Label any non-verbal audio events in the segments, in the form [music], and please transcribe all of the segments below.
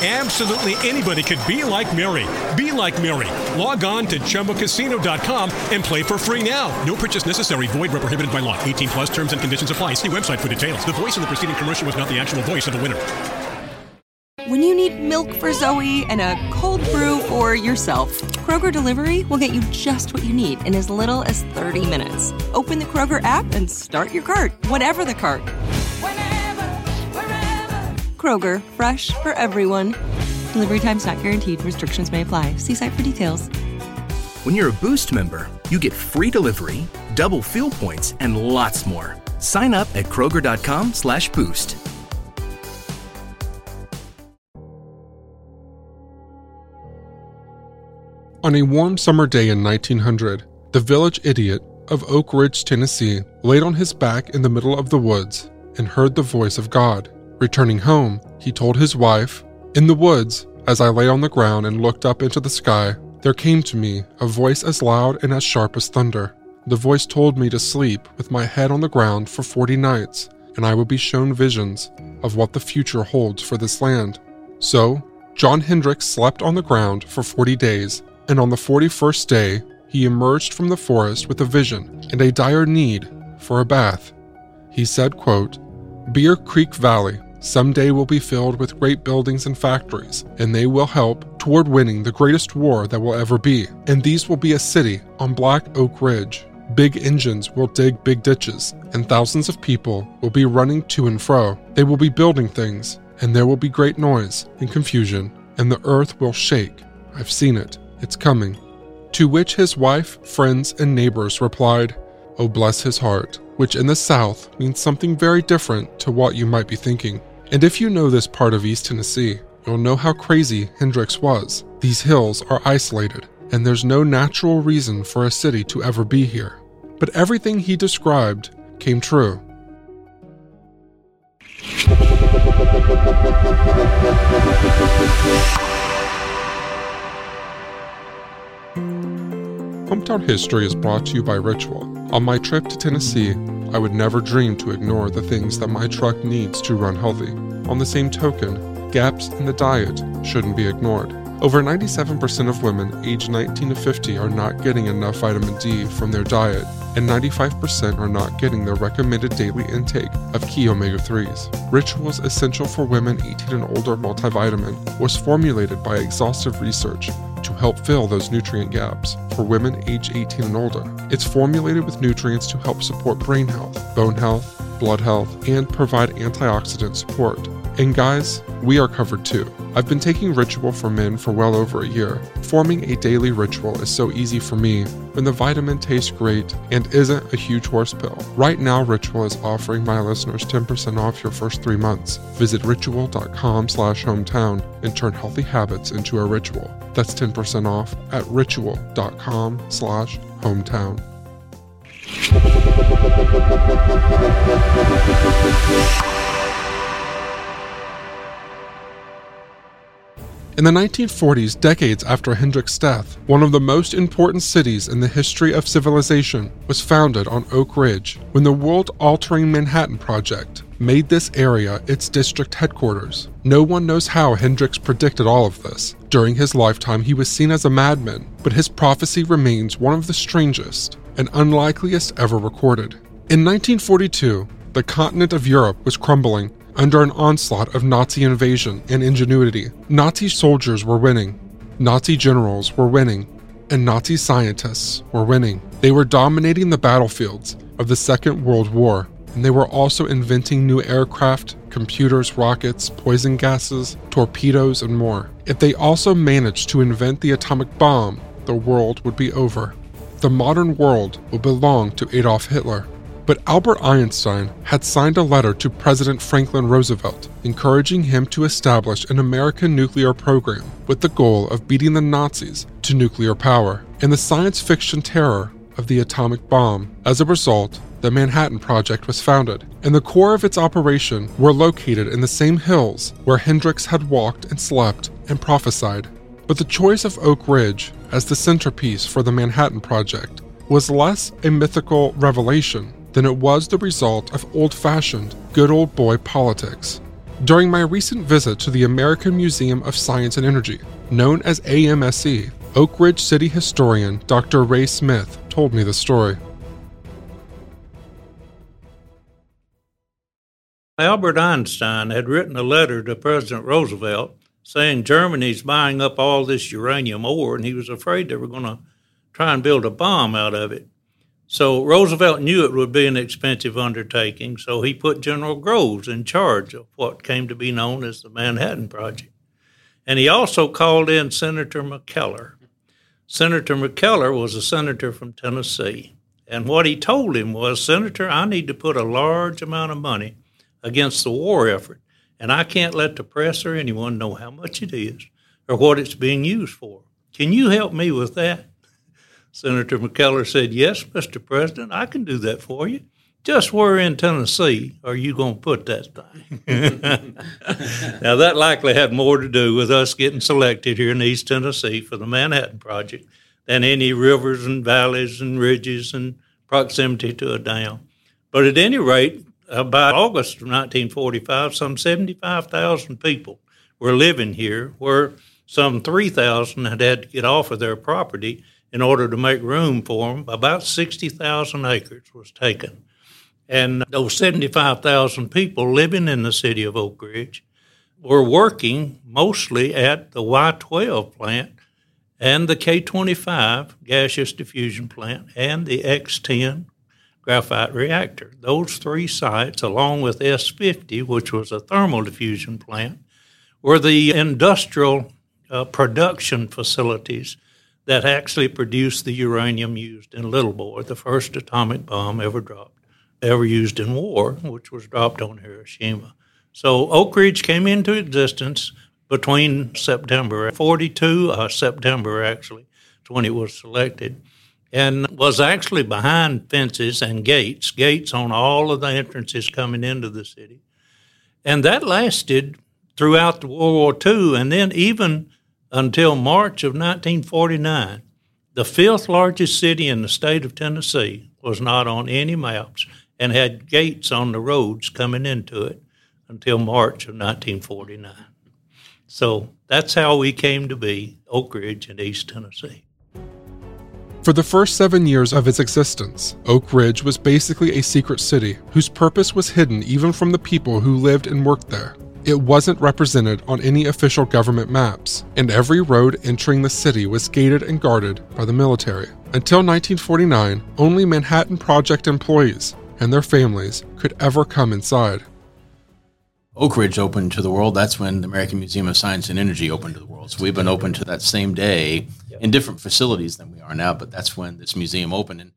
Absolutely anybody could be like Mary. Be like Mary. Log on to ChumbaCasino.com and play for free now. No purchase necessary. Void where prohibited by law. 18 plus terms and conditions apply. See website for details. The voice in the preceding commercial was not the actual voice of the winner. When you need milk for Zoe and a cold brew for yourself, Kroger Delivery will get you just what you need in as little as 30 minutes. Open the Kroger app and start your cart, whatever the cart. Kroger, fresh for everyone. Delivery times not guaranteed. Restrictions may apply. See site for details. When you're a Boost member, you get free delivery, double fuel points, and lots more. Sign up at Kroger.com slash boost. On a warm summer day in 1900, the village idiot of Oak Ridge, Tennessee, laid on his back in the middle of the woods and heard the voice of God. Returning home, he told his wife, In the woods, as I lay on the ground and looked up into the sky, there came to me a voice as loud and as sharp as thunder. The voice told me to sleep with my head on the ground for 40 nights, and I would be shown visions of what the future holds for this land. So, John Hendrix slept on the ground for 40 days, and on the 41st day, he emerged from the forest with a vision and a dire need for a bath. He said, quote, Bear Creek Valley someday will be filled with great buildings and factories, and they will help toward winning the greatest war that will ever be. And these will be a city on Black Oak Ridge. Big engines will dig big ditches, and thousands of people will be running to and fro. They will be building things, and there will be great noise and confusion, and the earth will shake. I've seen it. It's coming. To which his wife, friends, and neighbors replied, Oh, bless his heart, which in the South means something very different to what you might be thinking. And if you know this part of East Tennessee, you'll know how crazy Hendrix was. These hills are isolated, and there's no natural reason for a city to ever be here. But everything he described came true. Hometown History is brought to you by Ritual. On my trip to Tennessee, I would never dream to ignore the things that my truck needs to run healthy. On the same token, gaps in the diet shouldn't be ignored. Over 97% of women aged 19 to 50 are not getting enough vitamin D from their diet, and 95% are not getting their recommended daily intake of key omega 3s. Ritual's Essential for Women 18 and Older multivitamin was formulated by exhaustive research to help fill those nutrient gaps for women age 18 and older. It's formulated with nutrients to help support brain health, bone health, blood health, and provide antioxidant support. And guys, we are covered too. I've been taking Ritual for Men for well over a year. Forming a daily ritual is so easy for me when the vitamin tastes great and isn't a huge horse pill. Right now, Ritual is offering my listeners 10% off your first three months. Visit ritual.com slash hometown and turn healthy habits into a ritual. That's 10% off at ritual.com slash hometown. In the 1940s, decades after Hendrix' death, one of the most important cities in the history of civilization was founded on Oak Ridge when the world altering Manhattan Project made this area its district headquarters. No one knows how Hendrix predicted all of this. During his lifetime, he was seen as a madman, but his prophecy remains one of the strangest and unlikeliest ever recorded. In 1942, the continent of Europe was crumbling under an onslaught of Nazi invasion and ingenuity. Nazi soldiers were winning, Nazi generals were winning, and Nazi scientists were winning. They were dominating the battlefields of the Second World War, and they were also inventing new aircraft, computers, rockets, poison gases, torpedoes, and more. If they also managed to invent the atomic bomb, the world would be over. The modern world would belong to Adolf Hitler. But Albert Einstein had signed a letter to President Franklin Roosevelt encouraging him to establish an American nuclear program with the goal of beating the Nazis to nuclear power and the science fiction terror of the atomic bomb. As a result, the Manhattan Project was founded. and the core of its operation were located in the same hills where Hendrix had walked and slept and prophesied. But the choice of Oak Ridge as the centerpiece for the Manhattan Project was less a mythical revelation than it was the result of old fashioned, good old boy politics. During my recent visit to the American Museum of Science and Energy, known as AMSE, Oak Ridge City historian Dr. Ray Smith told me the story. Albert Einstein had written a letter to President Roosevelt saying Germany's buying up all this uranium ore, and he was afraid they were going to try and build a bomb out of it. So Roosevelt knew it would be an expensive undertaking, so he put General Groves in charge of what came to be known as the Manhattan Project. And he also called in Senator McKellar. Senator McKellar was a senator from Tennessee. And what he told him was Senator, I need to put a large amount of money against the war effort, and I can't let the press or anyone know how much it is or what it's being used for. Can you help me with that? Senator McKellar said, Yes, Mr. President, I can do that for you. Just where in Tennessee are you going to put that thing? [laughs] now, that likely had more to do with us getting selected here in East Tennessee for the Manhattan Project than any rivers and valleys and ridges and proximity to a dam. But at any rate, by August of 1945, some 75,000 people were living here, where some 3,000 had had to get off of their property in order to make room for them. About 60,000 acres was taken. And those 75,000 people living in the city of Oak Ridge were working mostly at the Y 12 plant and the K 25 gaseous diffusion plant and the X 10 graphite reactor. Those three sites, along with S 50, which was a thermal diffusion plant, were the industrial uh, production facilities that actually produced the uranium used in Little Boy, the first atomic bomb ever dropped, ever used in war, which was dropped on Hiroshima. So Oak Ridge came into existence between September 42, uh, September actually, when it was selected, and was actually behind fences and gates, gates on all of the entrances coming into the city. And that lasted throughout the World War II, and then even until March of 1949, the fifth largest city in the state of Tennessee was not on any maps and had gates on the roads coming into it until March of 1949. So that's how we came to be Oak Ridge in East Tennessee. For the first seven years of its existence, Oak Ridge was basically a secret city whose purpose was hidden even from the people who lived and worked there. It wasn't represented on any official government maps, and every road entering the city was gated and guarded by the military. Until 1949, only Manhattan Project employees and their families could ever come inside. Oak Ridge opened to the world. That's when the American Museum of Science and Energy opened to the world. So we've been open to that same day in different facilities than we are now, but that's when this museum opened. And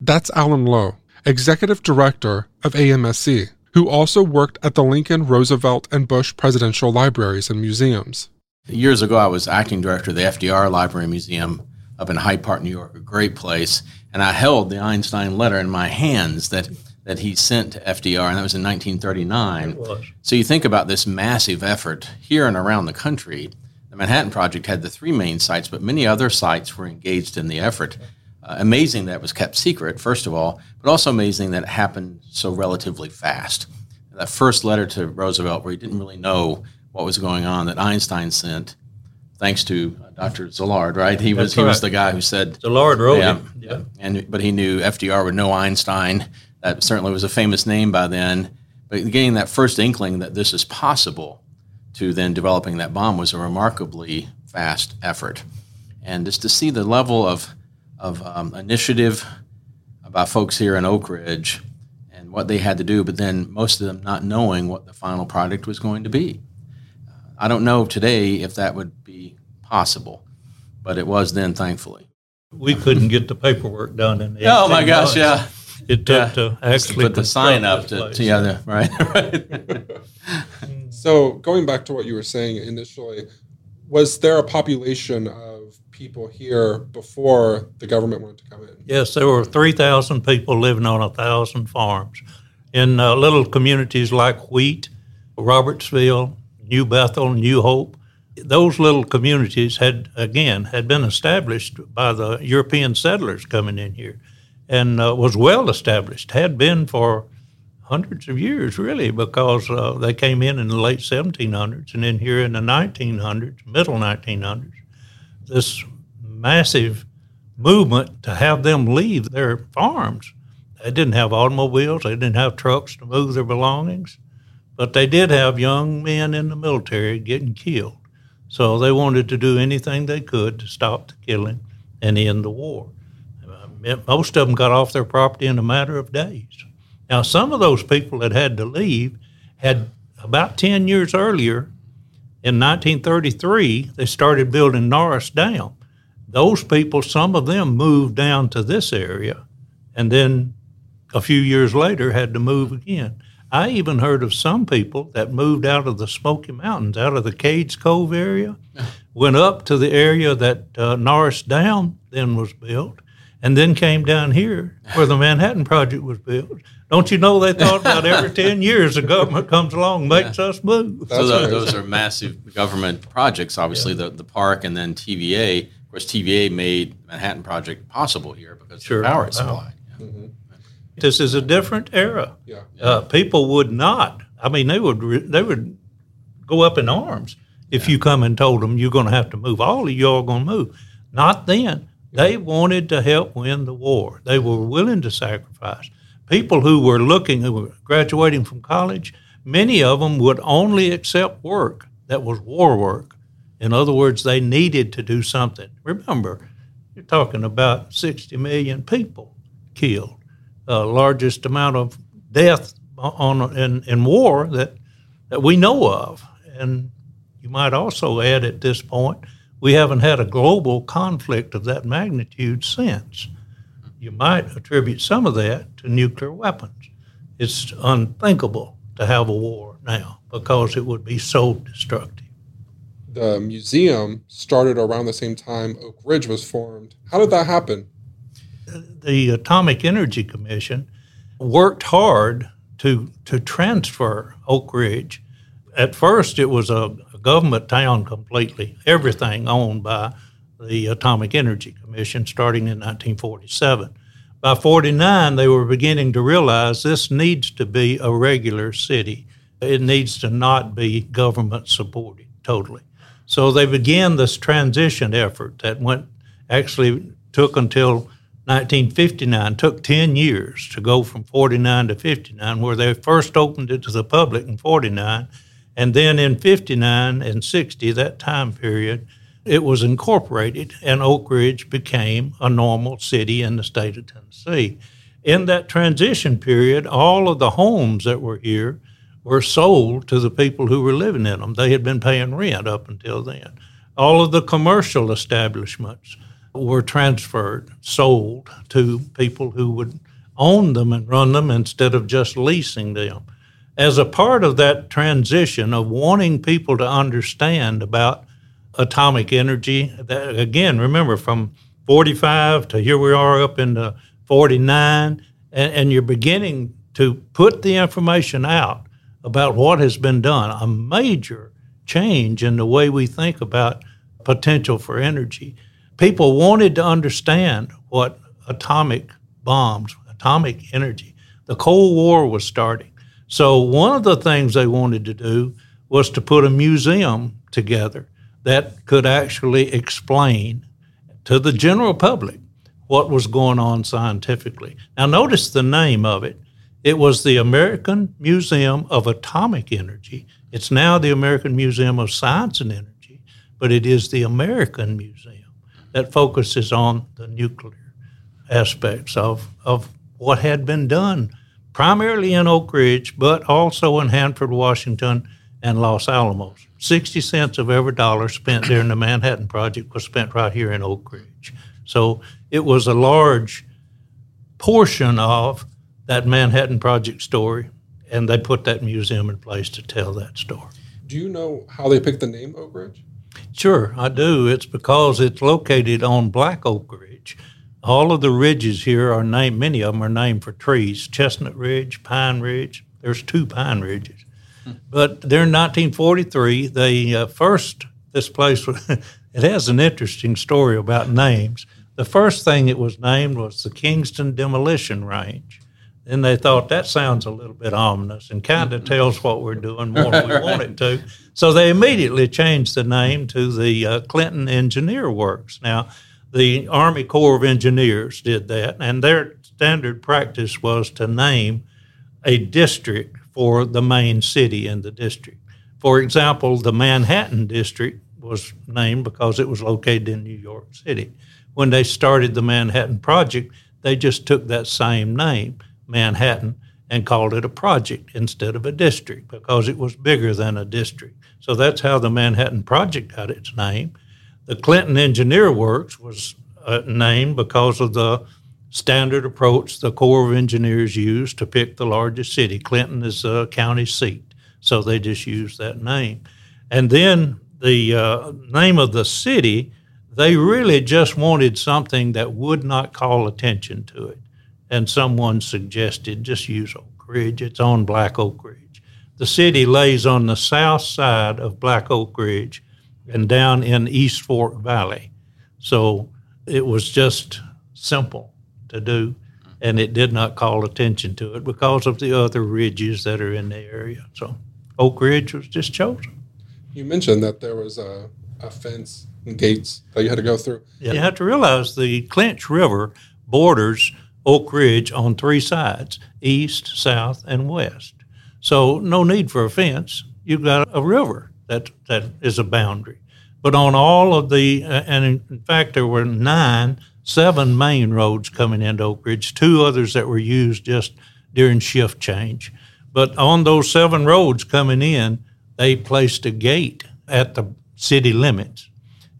That's Alan Lowe, Executive Director of AMSE, who also worked at the Lincoln, Roosevelt, and Bush Presidential Libraries and Museums. Years ago, I was acting director of the FDR Library Museum up in Hyde Park, New York, a great place. And I held the Einstein letter in my hands that, that he sent to FDR, and that was in 1939. was. So you think about this massive effort here and around the country. The Manhattan Project had the three main sites, but many other sites were engaged in the effort. Uh, amazing that it was kept secret, first of all, but also amazing that it happened so relatively fast. That first letter to Roosevelt, where he didn't really know what was going on, that Einstein sent, thanks to uh, Dr. Szilard, right? He was That's he was the guy who Szilard wrote yeah, it. Yeah. and but he knew FDR would know Einstein. That certainly was a famous name by then. But getting that first inkling that this is possible to then developing that bomb was a remarkably fast effort. And just to see the level of of um, initiative by folks here in Oak Ridge and what they had to do, but then most of them not knowing what the final product was going to be. Uh, I don't know today if that would be possible, but it was then, thankfully. We couldn't get the paperwork done in the Oh my gosh, months yeah. It took Yeah. to actually put the sign up this to, to yeah, the, right, [laughs] right. So, going back to what you were saying initially, was there a population of people here before the government wanted to come in? Yes, there were 3,000 people living on a 1,000 farms. in uh, little communities like Wheat, Robertsville, New Bethel, New Hope. Those little communities had, again, had been established by the European settlers coming in here and uh, was well established, had been for hundreds of years, really, because uh, they came in in the late 1700s and then here in the 1900s, middle 1900s, this massive movement to have them leave their farms. They didn't have automobiles, they didn't have trucks to move their belongings, but they did have young men in the military getting killed. So they wanted to do anything they could to stop the killing and end the war. Uh, most of them got off their property in a matter of days. Now, some of those people that had to leave had about 10 years earlier, in 1933, they started building Norris Dam. Those people, some of them moved down to this area and then a few years later had to move again. I even heard of some people that moved out of the Smoky Mountains, out of the Cades Cove area, went up to the area that uh, Norris Dam then was built, and then came down here where the Manhattan Project was built. Don't you know they thought about every [laughs] 10 years the government comes along makes yeah. us move? so the, those are massive government projects, obviously, yeah. the, the park and then TVA. Of course, TVA made Manhattan Project possible here because sure. of the power supply. Yeah. Mm-hmm. This is a different era. Yeah. Uh, people would not. I mean, they would re- they would go up in arms if you come and told them you're going to have to move. All of you are going to move. Not then. They wanted to help win the war. They were willing to sacrifice people who were looking, who were graduating from college, many of them would only accept work that was war work. In other words, they needed to do something. Remember, you're talking about 60 million people killed, uh, largest amount of death on in, in war that that we know of. And you might also add at this point, we haven't had a global conflict of that magnitude since you might attribute some of that to nuclear weapons. It's unthinkable to have a war now because it would be so destructive. The museum started around the same time Oak Ridge was formed. How did that happen? The Atomic Energy Commission worked hard to to transfer Oak Ridge. At first, it was a, government town completely, everything owned by the Atomic Energy Commission starting in 1947. By 49, they were beginning to realize this needs to be a regular city. It needs to not be government supported totally. So they began this transition effort that went actually took until 1959, took 10 years to go from 49 to 59, where they first opened it to the public in 49. And then in 59 and 60, that time period, it was incorporated, and Oak Ridge became a normal city in the state of Tennessee. In that transition period, all of the homes that were here were sold to the people who were living in them. They had been paying rent up until then. All of the commercial establishments were transferred, sold to people who would own them and run them instead of just leasing them. As a part of that transition of wanting people to understand about atomic energy. That, again, remember from 45 to here we are up into 49, and, and you're beginning to put the information out about what has been done, a major change in the way we think about potential for energy. People wanted to understand what atomic bombs, atomic energy, the Cold War was starting. So, one of the things they wanted to do was to put a museum together that could actually explain to the general public what was going on scientifically. Now, notice the name of it. It was the American Museum of Atomic Energy. It's now the American Museum of Science and Energy, but it is the American Museum that focuses on the nuclear aspects of, of what had been done primarily in Oak Ridge, but also in Hanford, Washington, and Los Alamos. 60 cents of every dollar spent during the Manhattan Project was spent right here in Oak Ridge. So it was a large portion of that Manhattan Project story, and they put that museum in place to tell that story. Do you know how they picked the name Oak Ridge? Sure, I do. It's because it's located on Black Oak Ridge, all of the ridges here are named, many of them are named for trees Chestnut Ridge, Pine Ridge. There's two pine ridges. But there in 1943, they uh, first, this place, [laughs] it has an interesting story about names. The first thing it was named was the Kingston Demolition Range. Then they thought that sounds a little bit ominous and kind of tells what we're doing more than we want it to. So they immediately changed the name to the uh, Clinton Engineer Works. Now, the Army Corps of Engineers did that, and their standard practice was to name a district for the main city in the district. For example, the Manhattan district was named because it was located in New York City. When they started the Manhattan Project, they just took that same name, Manhattan, and called it a project instead of a district because it was bigger than a district. So that's how the Manhattan Project got its name. The Clinton Engineer Works was uh, named because of the standard approach the Corps of Engineers used to pick the largest city. Clinton is a county seat, so they just used that name. And then the uh, name of the city, they really just wanted something that would not call attention to it. And someone suggested just use Oak Ridge. It's on Black Oak Ridge. The city lays on the south side of Black Oak Ridge and down in East Fork Valley. So it was just simple to do, and it did not call attention to it because of the other ridges that are in the area. So Oak Ridge was just chosen. You mentioned that there was a, a fence and gates that you had to go through. Yeah. You have to realize the Clinch River borders Oak Ridge on three sides east, south, and west. So, no need for a fence. You've got a river that, that is a boundary. But on all of the, uh, and in, in fact, there were nine, seven main roads coming into Oak Ridge, two others that were used just during shift change. But on those seven roads coming in, they placed a gate at the city limits.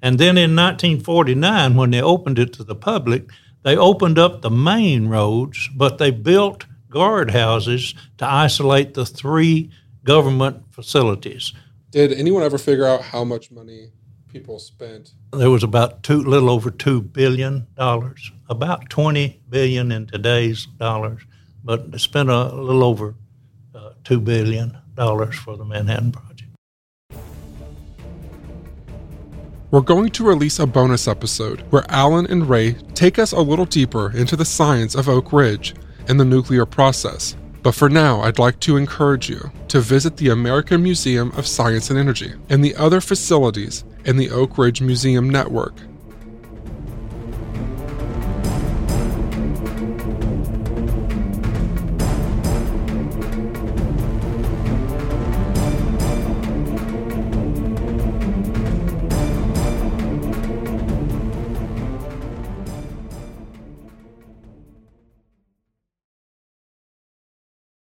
And then in 1949, when they opened it to the public, they opened up the main roads, but they built guardhouses to isolate the three government facilities. Did anyone ever figure out how much money people spent? There was about two, little over two billion dollars, about twenty billion in today's dollars, but they spent a little over uh, two billion dollars for the Manhattan Project. We're going to release a bonus episode where Alan and Ray take us a little deeper into the science of Oak Ridge and the nuclear process. But for now, I'd like to encourage you to visit the American Museum of Science and Energy and the other facilities in the Oak Ridge Museum Network